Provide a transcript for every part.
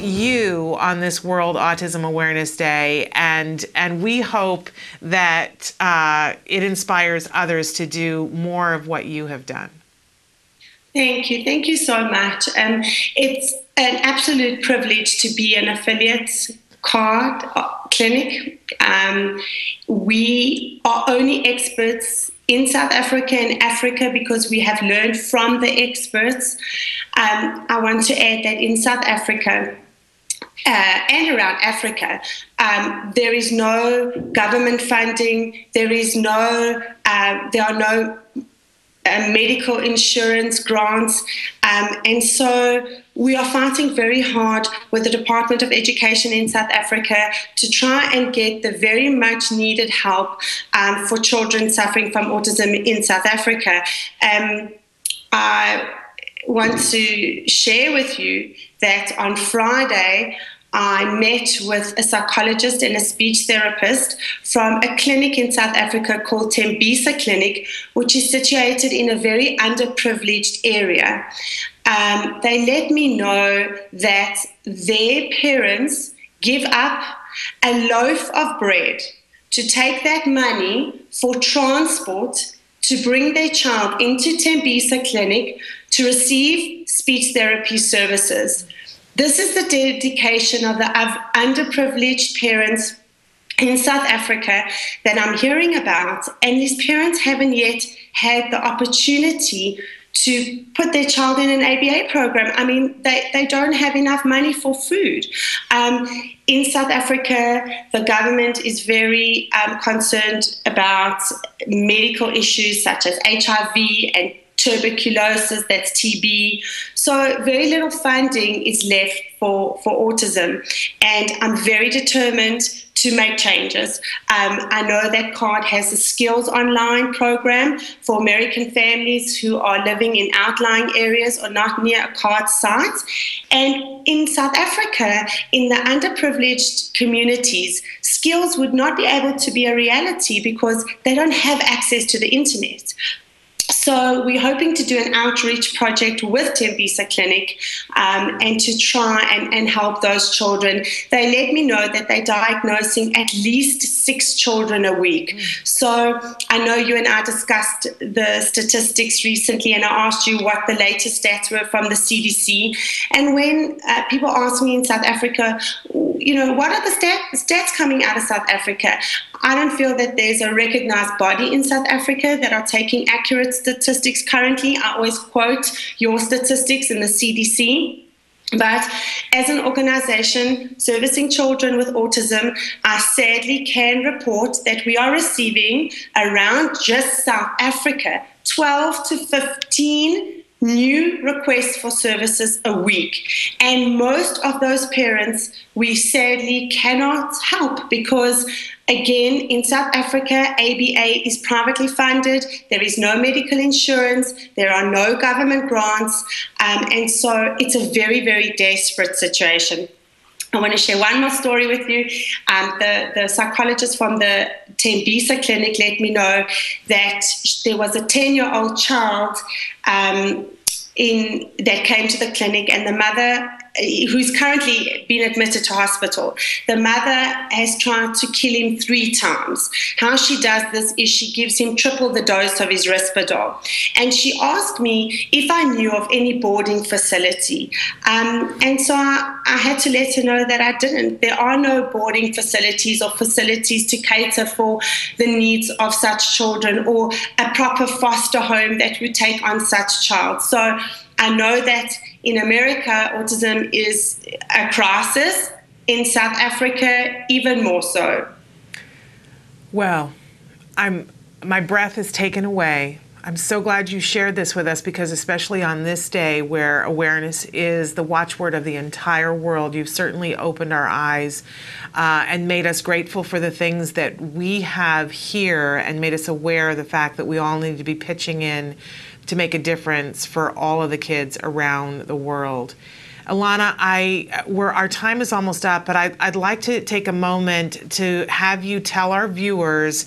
you on this World Autism Awareness Day, and and we hope that uh, it inspires others to do more of what you have done. Thank you, thank you so much. Um, it's an absolute privilege to be an affiliate CARD uh, clinic. Um, we are only experts in South Africa and Africa because we have learned from the experts. Um, I want to add that in South Africa, uh, and around Africa, um, there is no government funding. There is no. Uh, there are no uh, medical insurance grants, um, and so we are fighting very hard with the Department of Education in South Africa to try and get the very much needed help um, for children suffering from autism in South Africa. Um, I want to share with you that on Friday, I met with a psychologist and a speech therapist from a clinic in South Africa called Tembisa Clinic, which is situated in a very underprivileged area. Um, they let me know that their parents give up a loaf of bread to take that money for transport to bring their child into Tembisa Clinic to receive speech therapy services. This is the dedication of the underprivileged parents in South Africa that I'm hearing about, and these parents haven't yet had the opportunity to put their child in an ABA program. I mean, they, they don't have enough money for food. Um, in South Africa, the government is very um, concerned about medical issues such as HIV and tuberculosis, that's TB. So very little funding is left for, for autism. And I'm very determined to make changes. Um, I know that CARD has a skills online program for American families who are living in outlying areas or not near a CARD site. And in South Africa, in the underprivileged communities, skills would not be able to be a reality because they don't have access to the internet. So we're hoping to do an outreach project with Tembisa Clinic um, and to try and, and help those children. They let me know that they're diagnosing at least six children a week. Mm. So I know you and I discussed the statistics recently, and I asked you what the latest stats were from the CDC. And when uh, people ask me in South Africa, you know, what are the stat- stats coming out of South Africa? I don't feel that there's a recognized body in South Africa that are taking accurate statistics currently. I always quote your statistics in the CDC. But as an organization servicing children with autism, I sadly can report that we are receiving around just South Africa 12 to 15 new requests for services a week. And most of those parents we sadly cannot help because Again, in South Africa, ABA is privately funded. There is no medical insurance. There are no government grants. Um, and so it's a very, very desperate situation. I want to share one more story with you. Um, the, the psychologist from the Tembisa clinic let me know that there was a 10 year old child um, in, that came to the clinic, and the mother who's currently been admitted to hospital. The mother has tried to kill him three times. How she does this is she gives him triple the dose of his Risperdal. And she asked me if I knew of any boarding facility. Um, and so I, I had to let her know that I didn't. There are no boarding facilities or facilities to cater for the needs of such children or a proper foster home that would take on such child. So I know that in America, autism is a crisis. In South Africa, even more so. Well, I'm my breath is taken away. I'm so glad you shared this with us because, especially on this day where awareness is the watchword of the entire world, you've certainly opened our eyes uh, and made us grateful for the things that we have here and made us aware of the fact that we all need to be pitching in to make a difference for all of the kids around the world. Alana, I we're, our time is almost up, but I, I'd like to take a moment to have you tell our viewers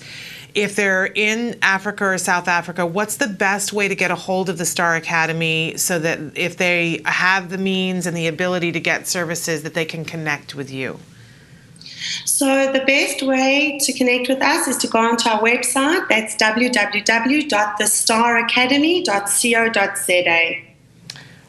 if they're in Africa or South Africa, what's the best way to get a hold of the Star Academy so that if they have the means and the ability to get services, that they can connect with you? So the best way to connect with us is to go onto our website. That's www.thestaracademy.co.za.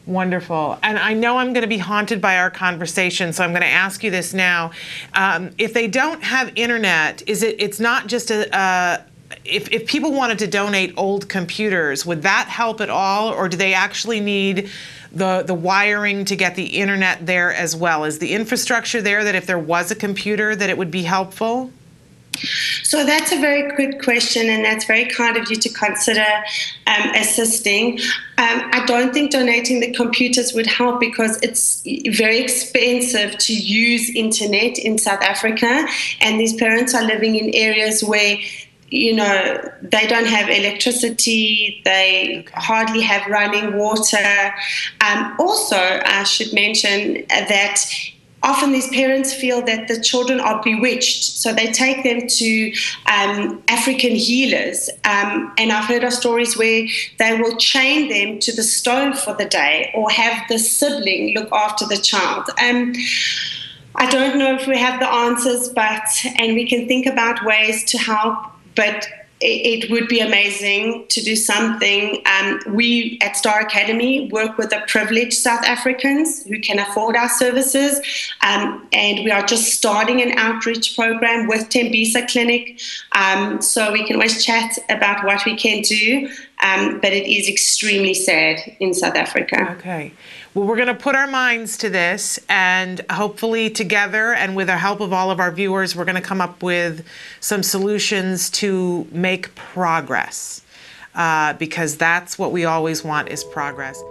Wonderful. And I know I'm going to be haunted by our conversation, so I'm going to ask you this now. Um, if they don't have internet, is it? It's not just a. Uh, if, if people wanted to donate old computers, would that help at all, or do they actually need the the wiring to get the internet there as well? Is the infrastructure there that if there was a computer, that it would be helpful? So that's a very good question, and that's very kind of you to consider um, assisting. Um, I don't think donating the computers would help because it's very expensive to use internet in South Africa, and these parents are living in areas where you know they don't have electricity they hardly have running water um, also i should mention that often these parents feel that the children are bewitched, so they take them to um, African healers. Um, and I've heard of stories where they will chain them to the stove for the day or have the sibling look after the child. Um, I don't know if we have the answers, but and we can think about ways to help, but it would be amazing to do something. Um, we at Star Academy work with the privileged South Africans who can afford our services, um, and we are just starting an outreach program with Tembisa Clinic. Um, so we can always chat about what we can do, um, but it is extremely sad in South Africa. Okay. Well, we're going to put our minds to this, and hopefully, together and with the help of all of our viewers, we're going to come up with some solutions to make progress. Uh, because that's what we always want is progress.